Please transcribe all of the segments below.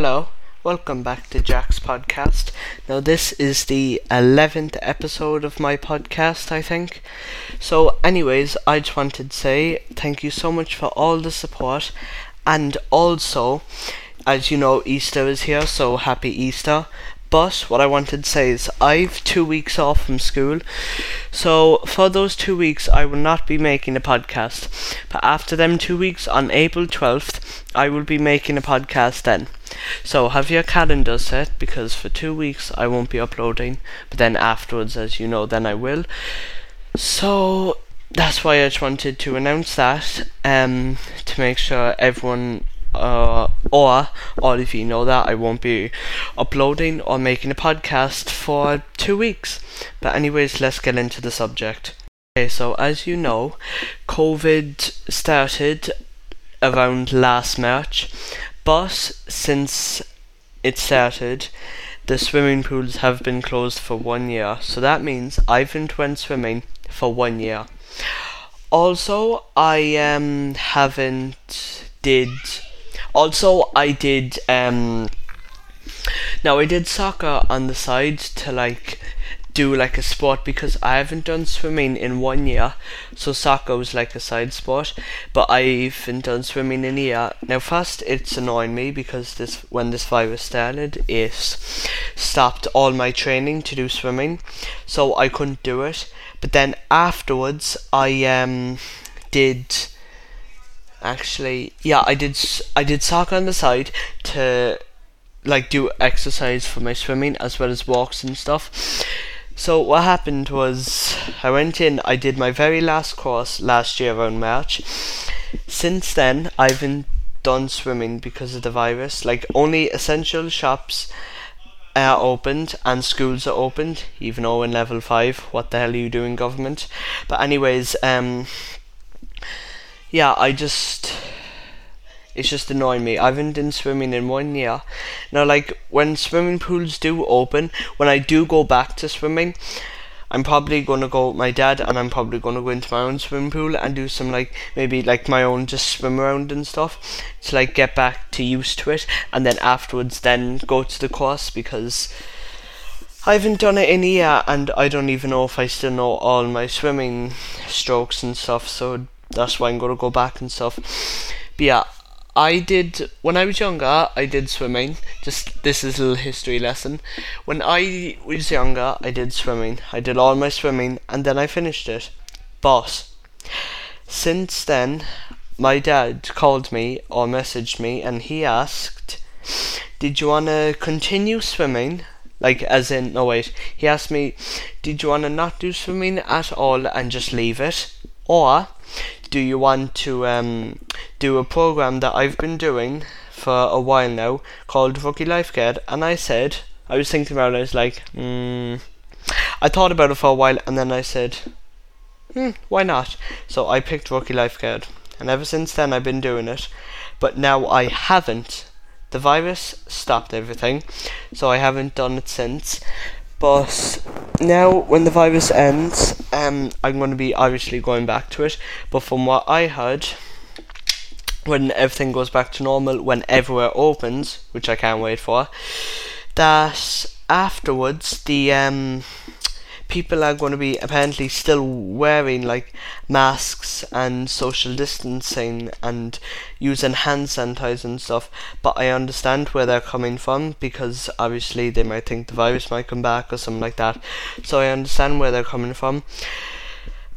Hello, welcome back to Jack's podcast. Now, this is the 11th episode of my podcast, I think. So, anyways, I just wanted to say thank you so much for all the support, and also, as you know, Easter is here, so happy Easter. But what I wanted to say is I've two weeks off from school, so for those two weeks I will not be making a podcast. But after them two weeks on April twelfth, I will be making a podcast then. So have your calendar set because for two weeks I won't be uploading, but then afterwards, as you know, then I will. So that's why I just wanted to announce that um, to make sure everyone uh, or all of you know that I won't be uploading or making a podcast for two weeks. But anyways, let's get into the subject. Okay, so as you know, COVID started around last March, but since it started, the swimming pools have been closed for one year. So that means I haven't went swimming for one year. Also, I um haven't did also, I did. Um, now I did soccer on the side to like do like a sport because I haven't done swimming in one year, so soccer was like a side sport. But I haven't done swimming in a year. Now, first it's annoying me because this when this virus started, it stopped all my training to do swimming, so I couldn't do it. But then afterwards, I um did actually yeah i did i did soccer on the side to like do exercise for my swimming as well as walks and stuff so what happened was i went in i did my very last course last year around march. Since then i haven't done swimming because of the virus. Like only essential shops are opened and schools are opened even though in level 5 what the hell are you doing government? But anyways um yeah, I just it's just annoying me. I haven't been swimming in one year. Now, like when swimming pools do open, when I do go back to swimming, I'm probably gonna go with my dad, and I'm probably gonna go into my own swimming pool and do some like maybe like my own just swim around and stuff to like get back to used to it, and then afterwards then go to the course because. I haven't done it in a year, and I don't even know if I still know all my swimming strokes and stuff. So that's why I'm gonna go back and stuff. But yeah, I did when I was younger. I did swimming. Just this is a little history lesson. When I was younger, I did swimming. I did all my swimming, and then I finished it. But since then, my dad called me or messaged me, and he asked, "Did you wanna continue swimming?" Like, as in, no wait. He asked me, "Did you wanna not do swimming at all and just leave it, or?" do you want to um, do a program that I've been doing for a while now called Rookie Lifeguard? And I said, I was thinking about it, I was like, hmm. I thought about it for a while and then I said, hmm, why not? So I picked Rookie Lifeguard. And ever since then I've been doing it. But now I haven't. The virus stopped everything, so I haven't done it since. But now, when the virus ends, um, I'm going to be obviously going back to it. But from what I heard, when everything goes back to normal, when everywhere opens, which I can't wait for, that afterwards the um, people are going to be apparently still wearing like masks and social distancing and using hand sanitizer and stuff. But I understand where they're coming from because obviously they might think the virus might come back or something like that. So I understand where they're coming from.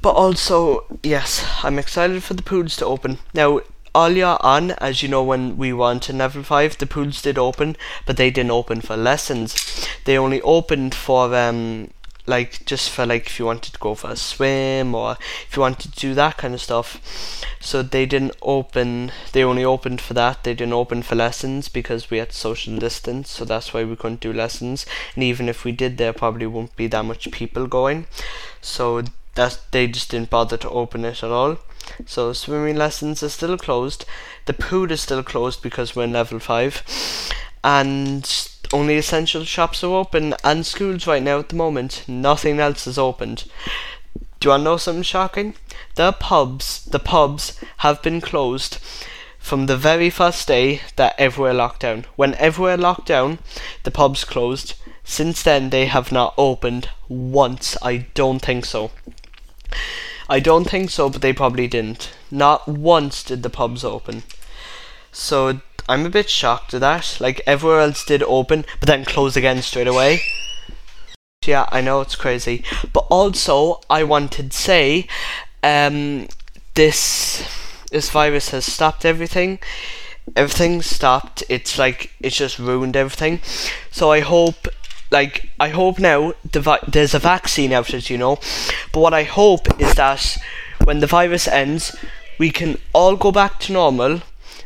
But also, yes, I'm excited for the pools to open. Now, earlier on, as you know, when we went to level 5, the pools did open, but they didn't open for lessons. They only opened for um, like just for like if you wanted to go for a swim or if you wanted to do that kind of stuff. So they didn't open. They only opened for that. They didn't open for lessons because we had social distance. So that's why we couldn't do lessons. And even if we did, there probably won't be that much people going. So that they just didn't bother to open it at all. So swimming lessons are still closed. The pool is still closed because we're in level five, and only essential shops are open and schools right now at the moment. Nothing else is opened. Do you want to know something shocking? The pubs, the pubs have been closed from the very first day that everywhere locked down. When everywhere locked down, the pubs closed. Since then, they have not opened once. I don't think so. I don't think so, but they probably didn't. Not once did the pubs open. So I'm a bit shocked at that. Like everywhere else did open, but then close again straight away. Yeah, I know it's crazy. But also, I wanted to say, um, this this virus has stopped everything. Everything stopped. It's like it's just ruined everything. So I hope like I hope now the vi- there's a vaccine out as you know, but what I hope is that when the virus ends, we can all go back to normal.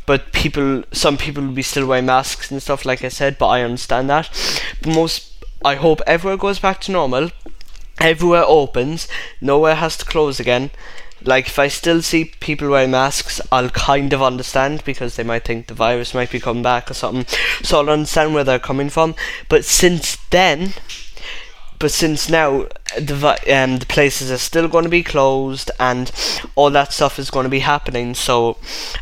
But people, some people will be still wearing masks and stuff, like I said. But I understand that. But most, I hope everywhere goes back to normal. Everywhere opens. Nowhere has to close again like if I still see people wearing masks, I'll kind of understand because they might think the virus might be coming back or something. So I'll understand where they're coming from. But since then, but since now the um, the places are still going to be closed and all that stuff is going to be happening, so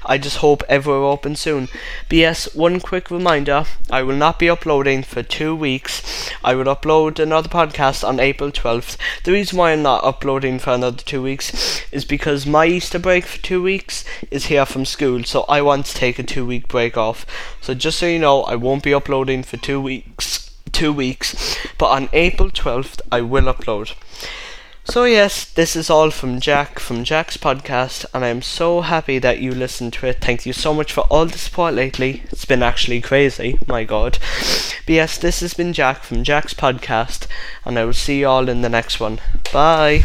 I just hope everywhere opens soon. But yes, one quick reminder: I will not be uploading for two weeks. I will upload another podcast on April twelfth. The reason why I'm not uploading for another two weeks is because my Easter break for two weeks is here from school, so I want to take a two week break off. So just so you know, I won't be uploading for two weeks two weeks, but on April 12th I will upload. So, yes, this is all from Jack, from Jack's podcast, and I'm so happy that you listened to it. Thank you so much for all the support lately. It's been actually crazy, my god. But yes, this has been Jack from Jack's podcast, and I will see you all in the next one. Bye.